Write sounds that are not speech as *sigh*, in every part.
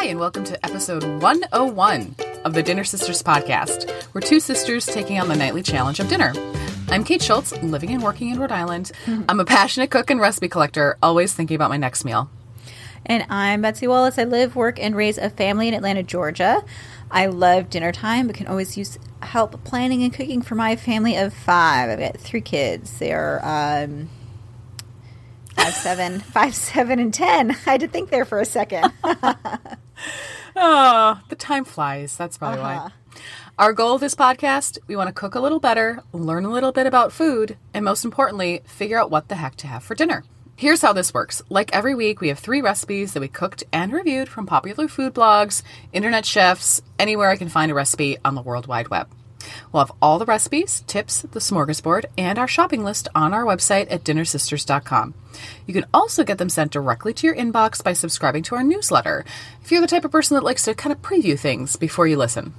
Hi, and welcome to episode 101 of the Dinner Sisters podcast. We're two sisters taking on the nightly challenge of dinner. I'm Kate Schultz, living and working in Rhode Island. *laughs* I'm a passionate cook and recipe collector, always thinking about my next meal. And I'm Betsy Wallace. I live, work, and raise a family in Atlanta, Georgia. I love dinner time, but can always use help planning and cooking for my family of five. I've got three kids. They are um, five, seven, *laughs* five, seven, and ten. *laughs* I had to think there for a second. Oh, the time flies. That's probably Uh-huh. why. Our goal of this podcast we want to cook a little better, learn a little bit about food, and most importantly, figure out what the heck to have for dinner. Here's how this works. Like every week, we have three recipes that we cooked and reviewed from popular food blogs, internet chefs, anywhere I can find a recipe on the World Wide Web. We'll have all the recipes, tips, the smorgasbord, and our shopping list on our website at dinnersisters.com. You can also get them sent directly to your inbox by subscribing to our newsletter if you're the type of person that likes to kind of preview things before you listen.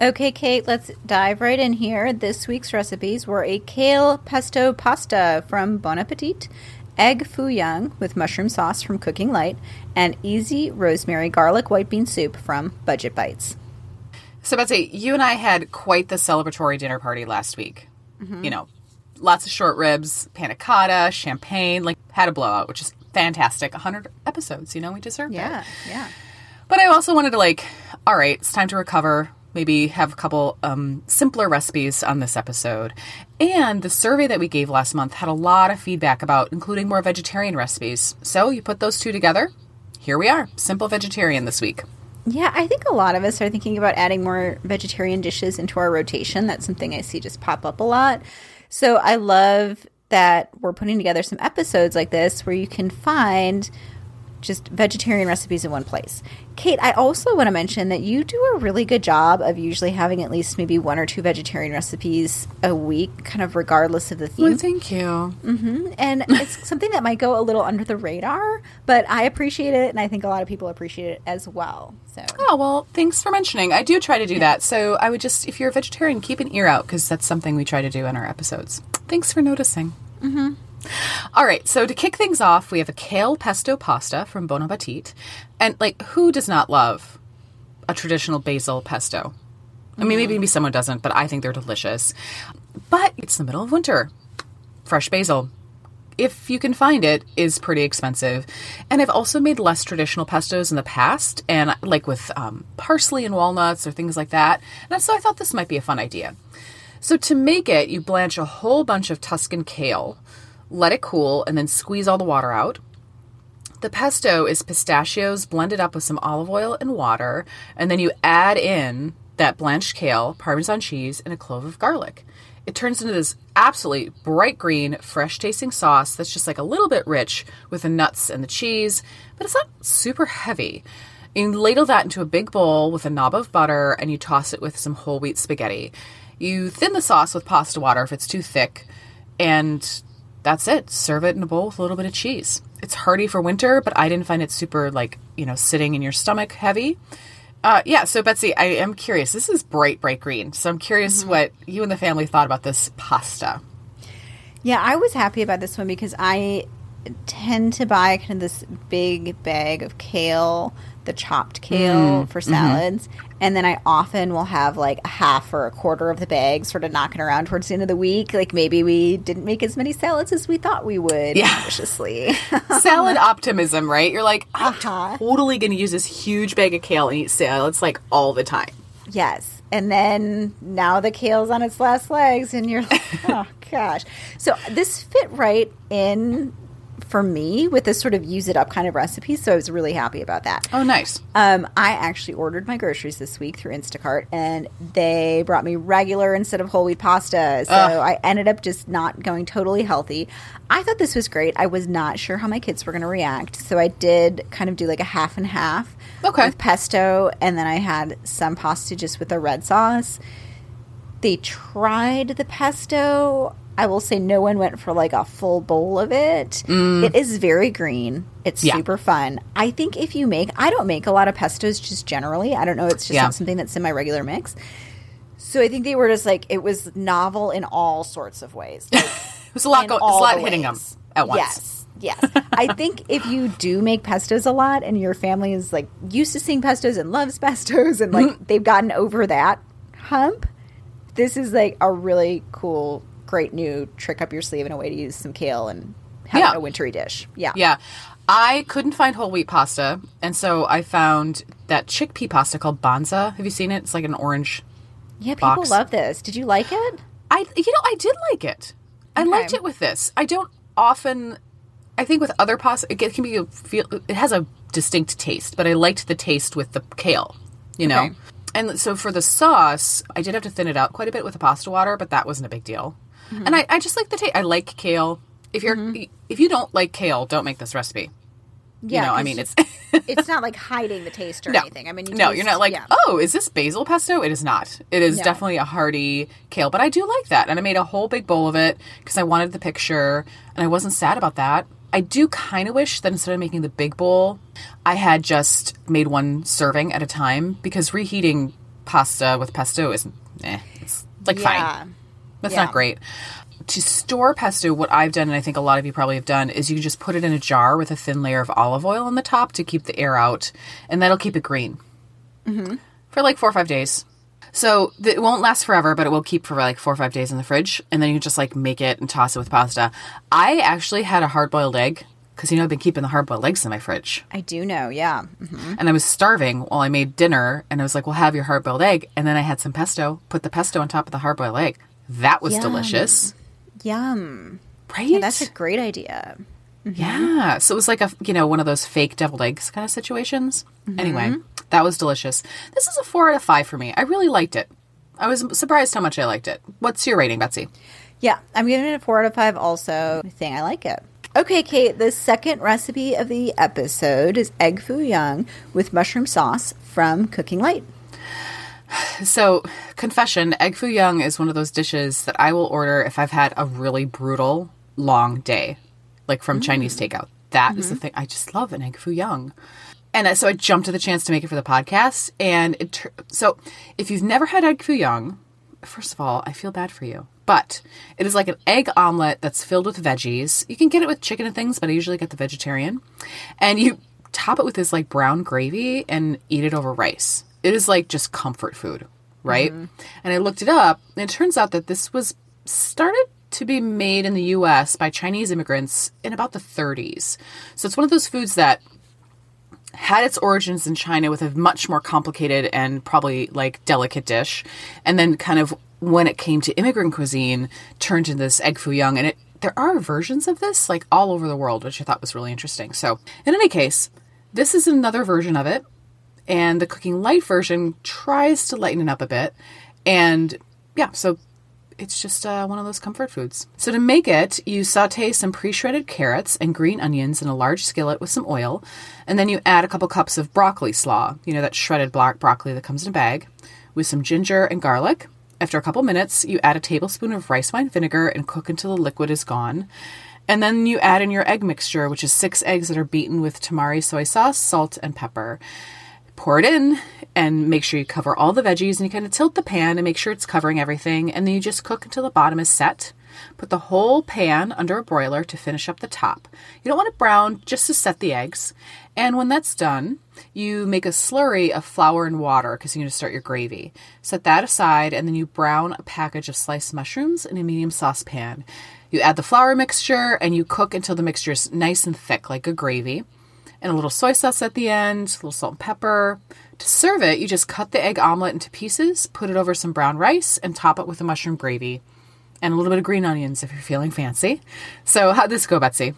Okay, Kate, let's dive right in here. This week's recipes were a kale pesto pasta from Bon Appetit, egg foo young with mushroom sauce from Cooking Light, and easy rosemary garlic white bean soup from Budget Bytes. So, Betsy, you and I had quite the celebratory dinner party last week. You know, lots of short ribs, panna cotta, champagne, like had a blowout, which is fantastic. 100 episodes, you know, we deserve that. yeah. Yeah. But I also wanted to like, all right, it's time to recover. Maybe have a couple um, simpler recipes on this episode. And the survey that we gave last month had a lot of feedback about including more vegetarian recipes. So you put those two together. Here we are, simple vegetarian this week. Yeah, I think a lot of us are thinking about adding more vegetarian dishes into our rotation. That's something I see just pop up a lot. So I love that we're putting together some episodes like this where you can find just vegetarian recipes in one place. Kate, I also want to mention that you do a really good job of usually having at least maybe one or two vegetarian recipes a week, kind of regardless of the theme. Well, thank you. And *laughs* it's something that might go a little under the radar, but I appreciate it, and I think a lot of people appreciate it as well. So Oh, well, thanks for mentioning. I do try to do that. So I would just, if you're a vegetarian, keep an ear out because that's something we try to do in our episodes. Thanks for noticing. Mm-hmm. All right, so to kick things off, we have a kale pesto pasta from Bon Appetit. And, like, who does not love a traditional basil pesto? I mean, maybe someone doesn't, but I think they're delicious. But it's the middle of winter. Fresh basil, if you can find it, is pretty expensive. And I've also made less traditional pestos in the past, and like with um, parsley and walnuts or things like that. And so I thought this might be a fun idea. So to make it, you blanch a whole bunch of Tuscan kale, let it cool, and then squeeze all the water out. The pesto is pistachios blended up with some olive oil and water, and then you add in that blanched kale, parmesan cheese, and a clove of garlic. It turns into this absolutely bright green, fresh tasting sauce that's just like a little bit rich with the nuts and the cheese, but it's not super heavy. You ladle that into a big bowl with a knob of butter and you toss it with some whole wheat spaghetti. You thin the sauce with pasta water if it's too thick, and that's it. Serve it in a bowl with a little bit of cheese. It's hearty for winter, but I didn't find it super like, you know, sitting in your stomach heavy. Uh, yeah, so Betsy, I am curious. This is bright, bright green. So I'm curious mm-hmm. what you and the family thought about this pasta. Yeah, I was happy about this one because I tend to buy kind of this big bag of kale, the chopped kale mm, for mm-hmm. salads, and then I often will have like a half or a quarter of the bag sort of knocking around towards the end of the week. Like maybe we didn't make as many salads as we thought we would. Yeah. *laughs* Salad optimism, right? You're like, I'm Uh-huh. totally going to use this huge bag of kale and eat salads like all the time. Yes. And then now the kale's on its last legs, and you're like, *laughs* oh gosh. So this fit right in for me with this sort of use it up kind of recipe. So I was really happy about that. Oh, nice. Um, I actually ordered my groceries this week through Instacart, and they brought me regular instead of whole wheat pasta. So Ugh. I ended up just not going totally healthy. I thought this was great. I was not sure how my kids were going to react, so I did kind of do like a half and half Okay. with pesto, and then I had some pasta just with a red sauce. They tried the pesto. I will say no one went for like a full bowl of it. It is very green. It's Mm. Yeah. super fun. I think if you make, I don't make a lot of pestos just generally. I don't know. It's just Yeah. not something that's in my regular mix. So I think they were just like it was novel in all sorts of ways. *laughs* Like, It was a lot. It a lot the hitting them at once. Yes. Yes. I think if you do make pestos a lot and your family is like used to seeing pestos and loves pestos and like they've gotten over that hump, this is like a really cool, great new trick up your sleeve and a way to use some kale and have Yeah. a wintry dish. Yeah. Yeah. I couldn't find whole wheat pasta, and so I found that chickpea pasta called Banza. Have you seen it? It's like an orange. Yeah, people Box. love this. Did you like it? I you know, I did like it. I Okay. liked it with this. I don't often I think with other pasta it can be a feel it has a distinct taste, but I liked the taste with the kale, you know. Okay. And so for the sauce, I did have to thin it out quite a bit with the pasta water, but that wasn't a big deal. Mm-hmm. And I, I just like the taste. I like kale. If you're if you don't like kale, don't make this recipe. Yeah. you know, I mean, it's *laughs* it's not like hiding the taste or no, anything. I mean, you no, taste- you're not like, yeah. oh, is this basil pesto? It is not. It is No. definitely a hearty kale, but I do like that, and I made a whole big bowl of it because I wanted the picture, and I wasn't sad about that. I do kind of wish that instead of making the big bowl, I had just made one serving at a time because reheating pasta with pesto is, eh, it's like yeah. fine. That's Yeah. not great. To store pesto, what I've done, and I think a lot of you probably have done, is you can just put it in a jar with a thin layer of olive oil on the top to keep the air out, and that'll keep it green for like four or five days. So it won't last forever, but it will keep for like four or five days in the fridge, and then you just like make it and toss it with pasta. I actually had a hard boiled egg because you know I've been keeping the hard boiled eggs in my fridge, I do know. Yeah. Mhm. and I was starving while I made dinner, and I was like, "Well, have your hard boiled egg," and then I had some pesto, put the pesto on top of the hard boiled egg. That was Yum. delicious, Yum. right? Yeah, that's a great idea. Mm-hmm. Yeah. So it was like a, you know, one of those fake deviled eggs kind of situations. Mm-hmm. Anyway, that was delicious. This is a four out of five for me. I really liked it. I was surprised how much I liked it. What's your rating, Betsy? Yeah, I'm giving it a four out of five. Also, I think I like it. Okay, Kate. The second recipe of the episode is egg foo young with mushroom sauce from Cooking Light. So, confession, egg foo young is one of those dishes that I will order if I've had a really brutal long day, like from Chinese takeout. That is the thing. I just love an egg foo young. And uh, so I jumped at the chance to make it for the podcast. And it, so if you've never had egg foo young, first of all, I feel bad for you. But it is like an egg omelet that's filled with veggies. You can get it with chicken and things, but I usually get the vegetarian. And you top it with this like brown gravy and eat it over rice. It is like just comfort food, right? Mm-hmm. And I looked it up, and it turns out that this was started to be made in the US by Chinese immigrants in about the 30s. So it's one of those foods that had its origins in China with a much more complicated and probably like delicate dish, and then kind of when it came to immigrant cuisine, turned into this egg foo young, and it there are versions of this like all over the world, which I thought was really interesting. So in any case, this is another version of it, and the cooking light version tries to lighten it up a bit, and yeah, so it's just uh, one of those comfort foods. So to make it, you saute some pre-shredded carrots and green onions in a large skillet with some oil, and then you add a couple cups of broccoli slaw, you know that shredded black broccoli that comes in a bag, with some ginger and garlic. After a couple minutes, you add a tablespoon of rice wine vinegar and cook until the liquid is gone. And then you add in your egg mixture, which is six eggs that are beaten with tamari soy sauce, salt, and pepper pour it in and make sure you cover all the veggies and you kind of tilt the pan and make sure it's covering everything and then you just cook until the bottom is set. Put the whole pan under a broiler to finish up the top. You don't want it brown just to set the eggs. And when that's done you make a slurry of flour and water because you're going to start your gravy. Set that aside and then you brown a package of sliced mushrooms in a medium saucepan. You add the flour mixture and you cook until the mixture is nice and thick like a gravy and a little soy sauce at the end, a little salt and pepper. To serve it, you just cut the egg omelet into pieces, put it over some brown rice, and top it with the mushroom gravy and a little bit of green onions if you're feeling fancy. So, how'd this go, Betsy?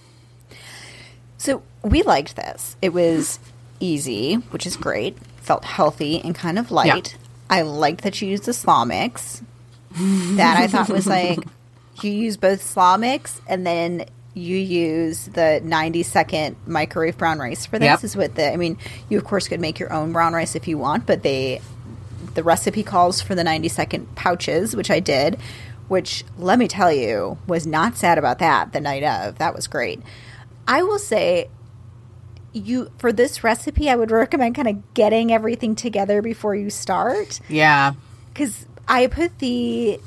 So we liked this. It was easy, which is great. Felt healthy and kind of light. I liked that you used the slaw mix. that I thought was like *laughs* you use both slaw mix and then you use the 90 second microwave brown rice for this Yep. is what the I mean you of course could make your own brown rice if you want but they the recipe calls for the 90 second pouches which I did which let me tell you was not sad about that the night of that was great I will say you for this recipe I would recommend kind of getting everything together before you start Yeah. because I put the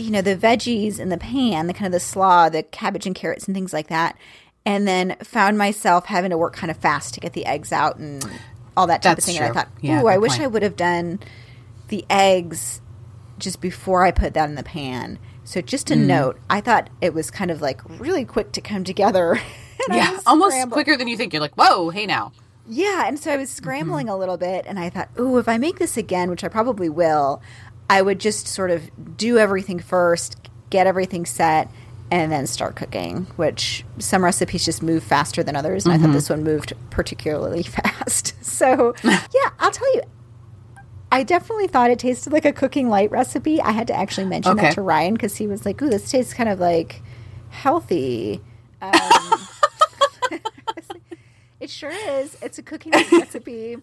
you know the veggies in the pan, the kind of the slaw, the cabbage and carrots and things like that, and then found myself having to work kind of fast to get the eggs out and all that type That's of thing. And I true. thought, Yeah, ooh, I wish point. I would have done the eggs just before I put that in the pan. So just Mm. a note, I thought it was kind of like really quick to come together. *laughs* Yeah, almost scrambling. quicker than you think. You're like, whoa, hey now. Yeah, and so I was scrambling Mm-hmm. a little bit, and I thought, ooh, if I make this again, which I probably will, I would just sort of do everything first, get everything set, and then start cooking. Which some recipes just move faster than others, and I Mm-hmm. thought this one moved particularly *laughs* fast. So, *laughs* yeah, I'll tell you. I definitely thought it tasted like a cooking light recipe. I had to actually mention Okay. that to Ryan because he was like, "Ooh, this tastes kind of like healthy." Um, *laughs* it sure is. It's a cooking light recipe.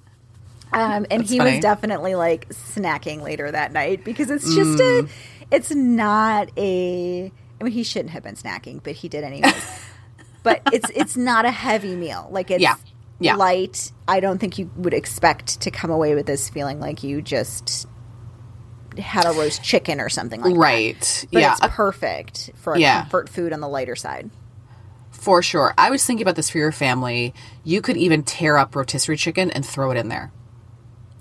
Um, and That's he funny. was definitely like snacking later that night because it's just a, it's not a, I mean, he shouldn't have been snacking, but he did anyways. *laughs* but it's, it's not a heavy meal. Like it's Yeah. Yeah. light. I don't think you would expect to come away with this feeling like you just had a roast chicken or something like that. Right. Yeah. it's perfect for a Yeah. comfort food on the lighter side. For sure. I was thinking about this for your family. You could even tear up rotisserie chicken and throw it in there.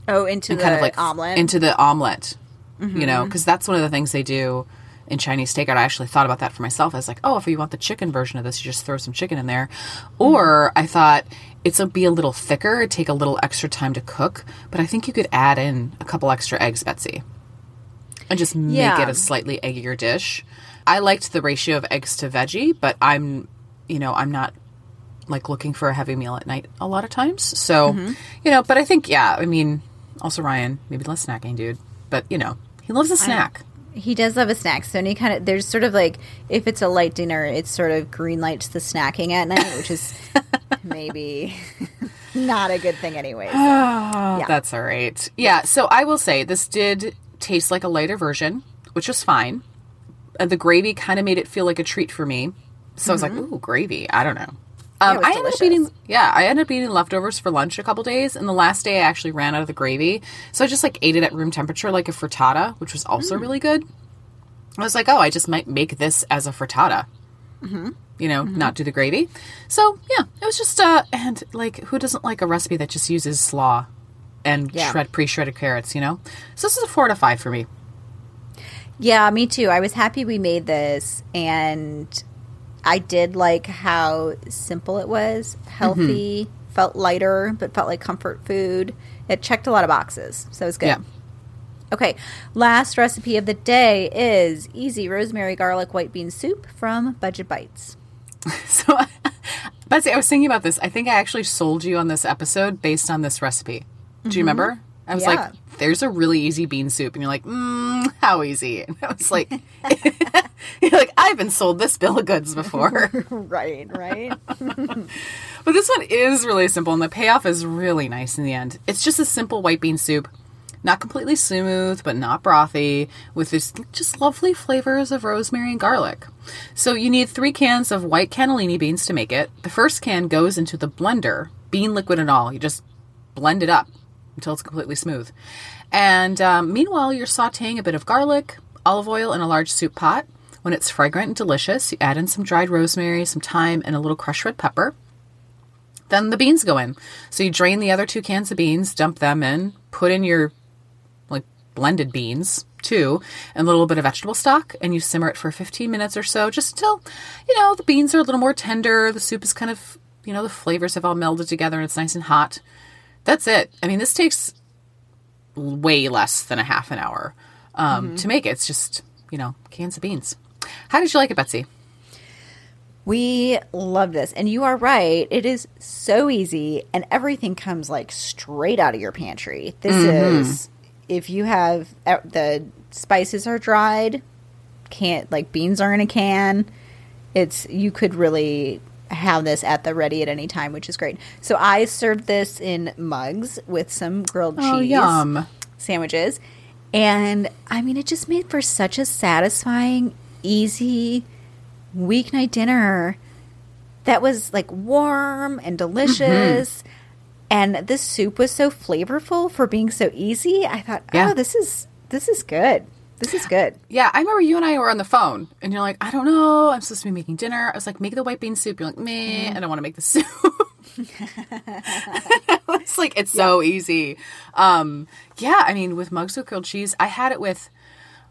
Oh, into And the kind of like omelet. into the omelet. You Mm-hmm. know, because that's one of the things they do in Chinese takeout. I actually thought about that for myself. I was like, oh, if you want the chicken version of this, you just throw some chicken in there. Or I thought it's a be a little thicker, it'd take a little extra time to cook. But I think you could add in a couple extra eggs, Betsy, and just make Yeah. it a slightly eggier dish. I liked the ratio of eggs to veggie, but I'm, you know, I'm not like looking for a heavy meal at night a lot of times. So, Mm-hmm. you know, but I think, yeah, I mean, also Ryan, maybe less snacking, dude. But, you know, he loves a snack. He does love a snack. So any kind of there's sort of like if it's a light dinner, it's sort of green lights the snacking at night, which is *laughs* maybe *laughs* not a good thing anyways. Oh, That's all right. Yeah, so I will say this did taste like a lighter version, which was fine. Uh, the gravy kind of made it feel like a treat for me. So I was like, ooh, gravy. I don't know. Um, Mm-hmm. I ended up eating, yeah, I ended up eating leftovers for lunch a couple days, and the last day I actually ran out of the gravy, so I just like ate it at room temperature like a frittata, which was also Mm. really good. I was like, oh, I just might make this as a frittata, Mm-hmm. you know, not do the gravy. So yeah, it was just uh, and like who doesn't like a recipe that just uses slaw and Yeah. shred pre-shredded carrots, you know? So this is a four to five for me. Yeah, me too. I was happy we made this and I did like how simple it was, healthy, Mm-hmm. felt lighter, but felt like comfort food. It checked a lot of boxes. So it was good. Yeah. Okay, last recipe of the day is easy rosemary garlic white bean soup from Budget Bytes. *laughs* So, *laughs* Betsy, I was thinking about this. I think I actually sold you on this episode based on this recipe. Do you remember? I was Yeah. like, "There's a really easy bean soup," and you're like, mm, "How easy?" *laughs* And I was like, *laughs* "You're like, I've been sold this bill of goods before." *laughs* right, right. But this one is really simple, and the payoff is really nice in the end. It's just a simple white bean soup, not completely smooth, but not brothy, with this just lovely flavors of rosemary and garlic. So you need three cans of white cannellini beans to make it. The first can goes into the blender, bean liquid and all. You just blend it up until it's completely smooth. And um, meanwhile, you're sauteing a bit of garlic, olive oil in a large soup pot. When it's fragrant and delicious, you add in some dried rosemary, some thyme, and a little crushed red pepper. Then the beans go in. So you drain the other two cans of beans, dump them in, put in your like blended beans too, and a little bit of vegetable stock, and you simmer it for 15 minutes or so, just until you know the beans are a little more tender. The soup is kind of you know the flavors have all melded together, and it's nice and hot. That's it. I mean, this takes way less than a half an hour um, to make it. It's just you know cans of beans. How did you like it, Betsy? We love this. And you are right. It is so easy, and everything comes like straight out of your pantry. This is, if you have uh, the spices are dried, can't, like beans are in a can. It's, you could really have this at the ready at any time, which is great. So I served this in mugs with some grilled oh, cheese Oh, yum. sandwiches. And I mean, it just made for such a satisfying, easy weeknight dinner that was like warm and delicious. Mm-hmm. And this soup was so flavorful for being so easy. I thought, Yeah. oh, this is this is good. This is good. Yeah, I remember you and I were on the phone, and you're like, I don't know, I'm supposed to be making dinner. I was like, make the white bean soup. You're like, meh, I don't want to make the soup. *laughs* *laughs* it's like it's so easy. Um, yeah, I mean, with mugs with grilled cheese, I had it with.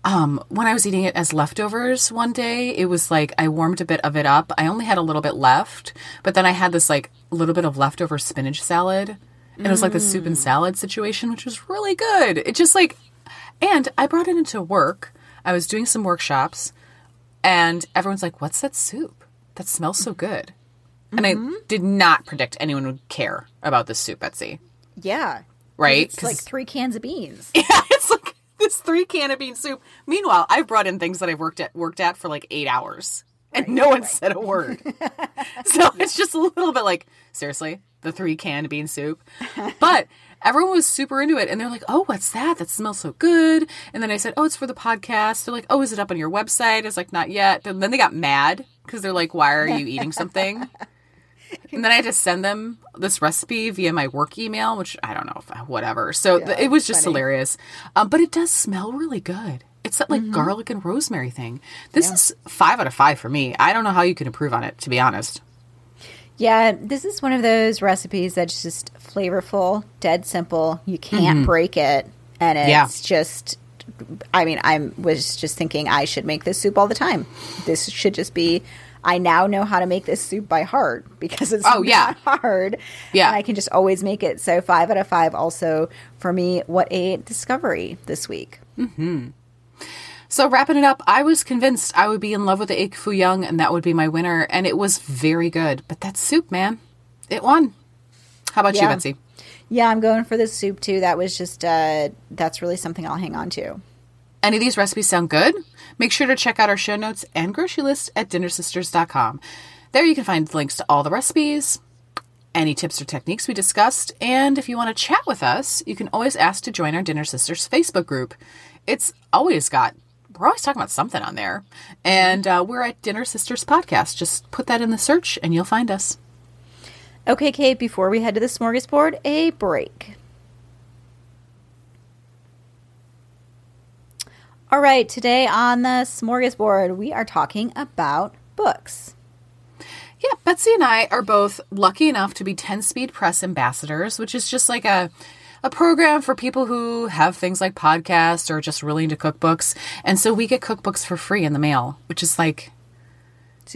Um, when I was eating it as leftovers one day, it was like I warmed a bit of it up. I only had a little bit left, but then I had this like a little bit of leftover spinach salad. And it was like the soup and salad situation, which was really good. It just like, and I brought it into work. I was doing some workshops, and everyone's like, What's that soup? That smells so good. And I mm-hmm. did not predict anyone would care about this soup, Betsy. Yeah. Right? It's like three cans of beans. *laughs* Yeah, it's like this three can of bean soup. Meanwhile, I've brought in things that I've worked at worked at for like eight hours, and no one said a word. *laughs* so it's just a little bit like seriously, the three can bean soup. *laughs* But everyone was super into it, and they're like, "Oh, what's that? That smells so good." And then I said, "Oh, it's for the podcast." They're like, "Oh, is it up on your website?" I was like, "Not yet." And then they got mad because they're like, "Why are you eating something?" *laughs* And then I had to send them this recipe via my work email, which I don't know, if, whatever. So th- it was just funny. hilarious. Um, but it does smell really good. It's that like Mm-hmm. garlic and rosemary thing. This is five out of five for me. I don't know how you can improve on it, to be honest. Yeah, this is one of those recipes that's just flavorful, dead simple. You can't mm-hmm. break it, and it's Yeah. just. I mean, I was just thinking I should make this soup all the time. This should just be. I now know how to make this soup by heart *laughs* because it's Oh, yeah. *laughs* hard. Yeah. and I can just always make it. So five out of five. Also for me, what a discovery this week. Mm-hmm. So wrapping it up, I was convinced I would be in love with the foo young and that would be my winner, and it was very good. But that soup, man, it won. How about you, Yeah. Betsy? Yeah, I'm going for this soup too. That was just uh that's really something I'll hang on to. Any of these recipes sound good? Make sure to check out our show notes and grocery list at dinnersisters.com. There you can find links to all the recipes, any tips or techniques we discussed, and if you want to chat with us, you can always ask to join our Dinner Sisters Facebook group. It's always got, we're always talking about something on there. And uh, we're at Dinner Sisters Podcast. Just put that in the search and you'll find us. Okay, Kate, before we head to the smorgasbord, a break. All right, today on the smorgasbord, we are talking about books. Yeah, Betsy and I are both lucky enough to be 10 Speed Press ambassadors, which is just like a a program for people who have things like podcasts or just really into cookbooks. And so we get cookbooks for free in the mail, which is like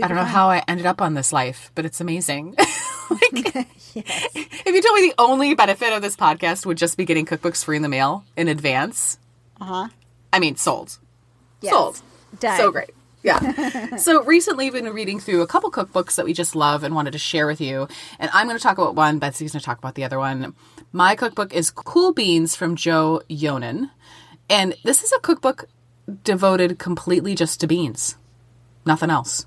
I don't know how I ended up on this life, but it's amazing. *laughs* *laughs* like, If you told me the only benefit of this podcast would just be getting cookbooks free in the mail in advance, Uh huh. I mean, sold. Yes. Sold. Done. So great. Yeah. *laughs* so recently, I've been reading through a couple cookbooks that we just love and wanted to share with you. And I'm going to talk about one. Betsy's going to talk about the other one. My cookbook is Cool Beans from Joe Yonan. And this is a cookbook devoted completely just to beans, nothing else.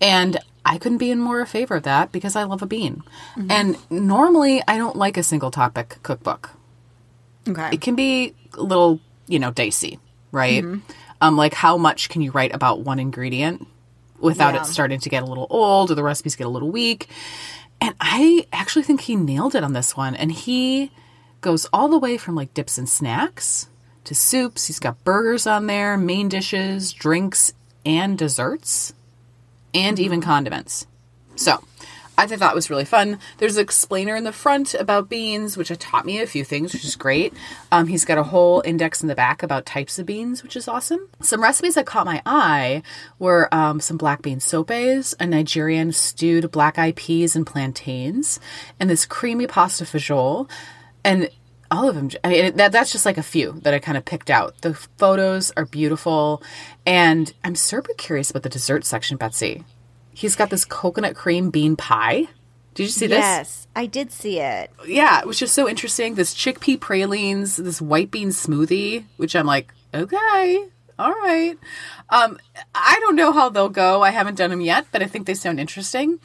And I couldn't be in more favor of that because I love a bean. And normally, I don't like a single topic cookbook Okay. it can be a little, you know, dicey, right? Um, like how much can you write about one ingredient without Yeah. it starting to get a little old or the recipes get a little weak? And I actually think he nailed it on this one. And he goes all the way from like dips and snacks to soups. He's got burgers on there, main dishes, drinks, and desserts, and even condiments. So I thought that was really fun. There's an explainer in the front about beans, which taught me a few things, which is great. Um, he's got a whole index in the back about types of beans, which is awesome. Some recipes that caught my eye were um, some black bean sopes, a Nigerian stewed black eyed peas and plantains, and this creamy pasta fagioli. And all of them, I mean, that, that's just like a few that I kind of picked out. The photos are beautiful. And I'm super curious about the dessert section, Betsy. He's got this coconut cream bean pie. Did you see this? Yes, I did see it. Yeah, it was just so interesting. This chickpea pralines, this white bean smoothie, which I'm like, okay, all right. Um, I don't know how they'll go. I haven't done them yet, but I think they sound interesting.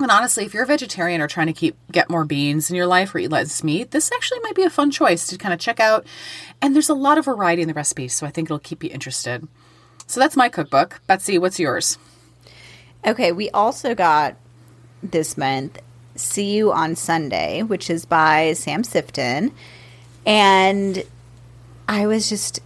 And honestly, if you're a vegetarian or trying to keep get more beans in your life or eat less meat, this actually might be a fun choice to kind of check out. And there's a lot of variety in the recipes, so I think it'll keep you interested. So that's my cookbook. Betsy, what's yours? Okay, we also got this month See You on Sunday, which is by Sam Sifton. And I was just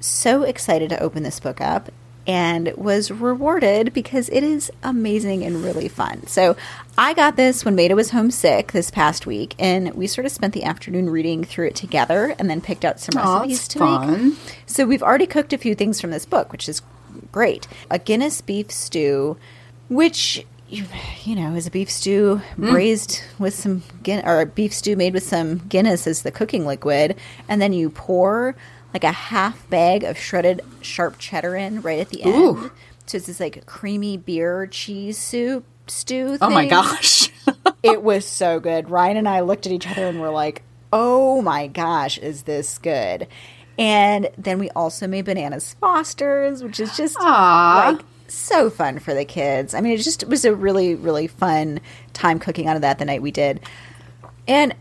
so excited to open this book up and was rewarded because it is amazing and really fun. So I got this when Maida was homesick this past week, and we sort of spent the afternoon reading through it together and then picked out some recipes to fun. make. So we've already cooked a few things from this book, which is great. A Guinness beef stew, which you, you know is a beef stew Hmm. braised with some Guin- or a beef stew made with some Guinness as the cooking liquid, and then you pour like a half bag of shredded sharp cheddar in right at the end. Ooh. So it's this like creamy beer cheese soup stew. Oh my gosh. *laughs* it was so good. Ryan and I looked at each other and were like, "Oh my gosh, is this good?" And then we also made bananas Fosters, which is just Aw. like so fun for the kids. I mean, it just was a really really fun time cooking out of that the night we did. And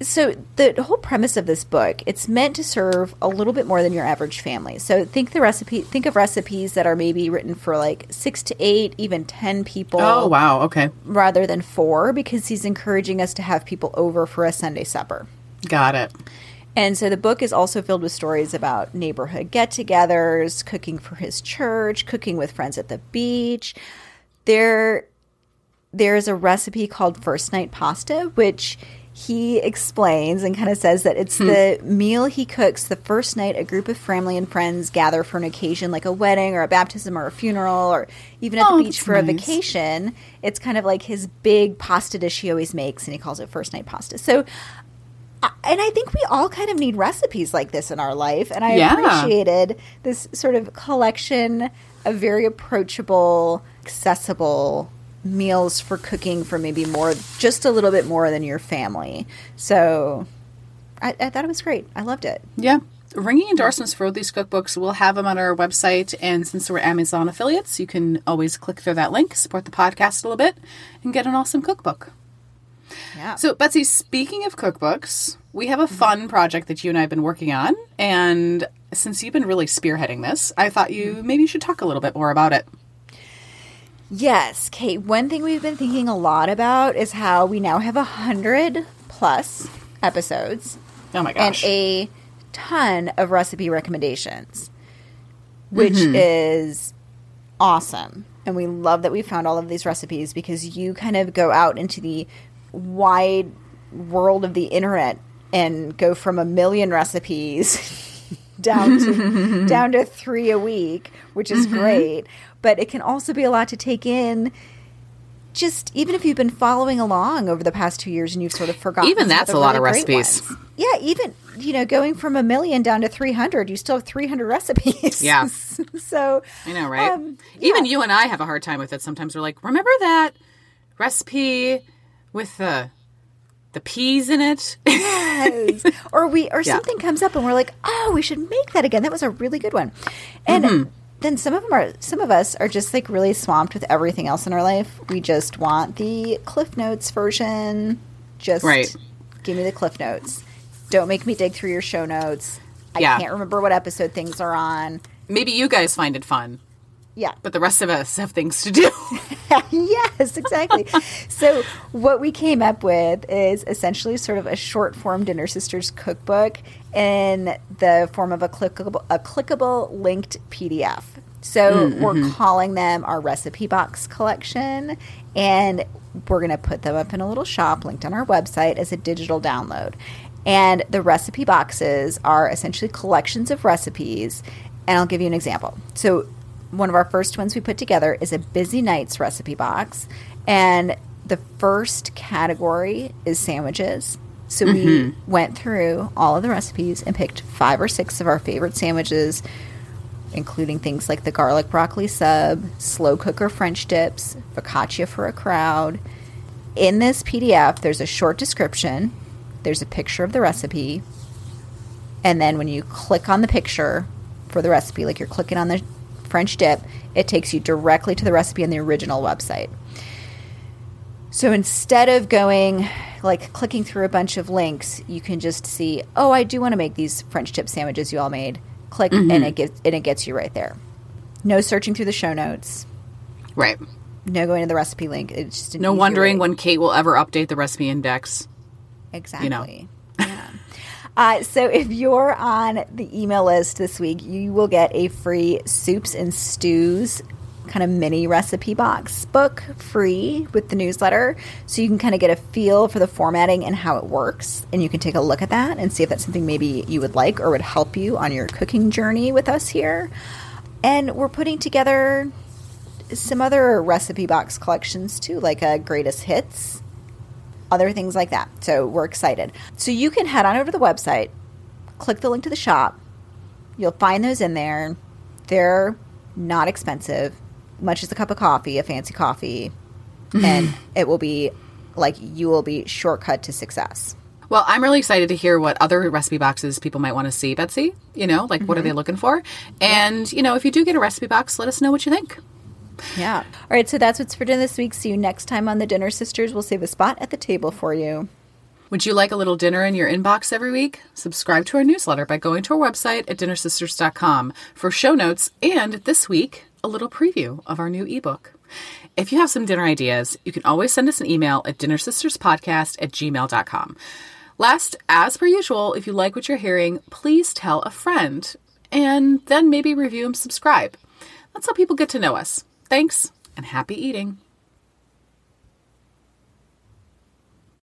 so the whole premise of this book, it's meant to serve a little bit more than your average family. So think the recipe think of recipes that are maybe written for like 6 to 8, even 10 people oh wow. Okay. rather than four because he's encouraging us to have people over for a Sunday supper. Got it. And so the book is also filled with stories about neighborhood get togethers, cooking for his church, cooking with friends at the beach. There there's a recipe called first night pasta, which he explains and kind of says that it's hmm. the meal he cooks the first night a group of family and friends gather for an occasion like a wedding or a baptism or a funeral or even at Oh, the beach for a vacation. It's kind of like his big pasta dish he always makes and he calls it first night pasta. So and I think we all kind of need recipes like this in our life. And I Yeah. appreciated this sort of collection of very approachable, accessible meals for cooking for maybe more, just a little bit more than your family. So I, I thought it was great. I loved it. Yeah. Ringing endorsements for these cookbooks, we'll have them on our website. And since we're Amazon affiliates, you can always click through that link, support the podcast a little bit, and get an awesome cookbook. Yeah. So, Betsy, speaking of cookbooks, we have a mm-hmm. fun project that you and I have been working on. And since you've been really spearheading this, I thought you mm-hmm. maybe you should talk a little bit more about it. Yes, Kate. One thing we've been thinking a lot about is how we now have a hundred plus episodes Oh my gosh! and a ton of recipe recommendations, which mm-hmm. is awesome. And we love that we found all of these recipes because you kind of go out into the wide world of the internet and go from a million recipes *laughs* down to *laughs* down to 3 a week, which is great, but it can also be a lot to take in just even if you've been following along over the past two years and you've sort of forgotten Even that's a lot of recipes. ones. Yeah, even you know going from a million down to three hundred, you still have three hundred recipes. Yeah. *laughs* so I know, right? um, Even you and I have a hard time with it. Sometimes we're like, remember that recipe with the the peas in it? Yes. *laughs* or we or Yeah. something comes up and we're like, oh, we should make that again. That was a really good one. And Mm-hmm. then some of them are some of us are just like really swamped with everything else in our life. We just want the Cliff Notes version. Just Right. give me the Cliff Notes. Don't make me dig through your show notes. I Yeah. can't remember what episode things are on. Maybe you guys find it fun, Yeah. but the rest of us have things to do. *laughs* *laughs* yes, exactly. so what we came up with is essentially sort of a short form Dinner Sisters cookbook in the form of a clickable, a clickable linked PDF. So mm, we're mm-hmm. calling them our recipe box collection, and we're going to put them up in a little shop linked on our website as a digital download. And the recipe boxes are essentially collections of recipes. And I'll give you an example. So one of our first ones we put together is a busy nights recipe box. And the first category is sandwiches. So we mm-hmm. went through all of the recipes and picked five or six of our favorite sandwiches including things like the garlic broccoli sub slow cooker french dips focaccia for a crowd. In this pdf there's a short description there's a picture of the recipe and then when you click on the picture for the recipe, like you're clicking on the French dip, it takes you directly to the recipe on the original website. So instead of going like clicking through a bunch of links, you can just see, oh, I do want to make these French dip sandwiches you all made. Click and mm-hmm. it gets and it gets you right there. No searching through the show notes. right. No going to the recipe link. It's just No wondering way. when Kate will ever update the recipe index. Exactly. know. Uh, so if you're on the email list this week, you will get a free soups and stews kind of mini recipe box book free with the newsletter. So you can kind of get a feel for the formatting and how it works. And you can take a look at that and see if that's something maybe you would like or would help you on your cooking journey with us here. And we're putting together some other recipe box collections too, like a greatest hits, other things like that. So we're excited. So you can head on over to the website, click the link to the shop. You'll find those in there. They're not expensive, much as a cup of coffee, a fancy coffee, mm-hmm. and it will be like you will be shortcut to success. Well, I'm really excited to hear what other recipe boxes people might want to see, Betsy. You know, like what are mm-hmm. they looking for? And, you know, if you do get a recipe box, let us know what you think. Yeah. All right, so that's what's for dinner this week. See you next time on the Dinner Sisters. We'll save a spot at the table for you. Would you like a little dinner in your inbox every week? Subscribe to our newsletter by going to our website at dinnersisters.com for show notes and this week, a little preview of our new ebook. If you have some dinner ideas, you can always send us an email at dinnersisterspodcast at gmail.com. Last, as per usual, if you like what you're hearing, please tell a friend and then maybe review and subscribe. That's how people get to know us. Thanks and happy eating.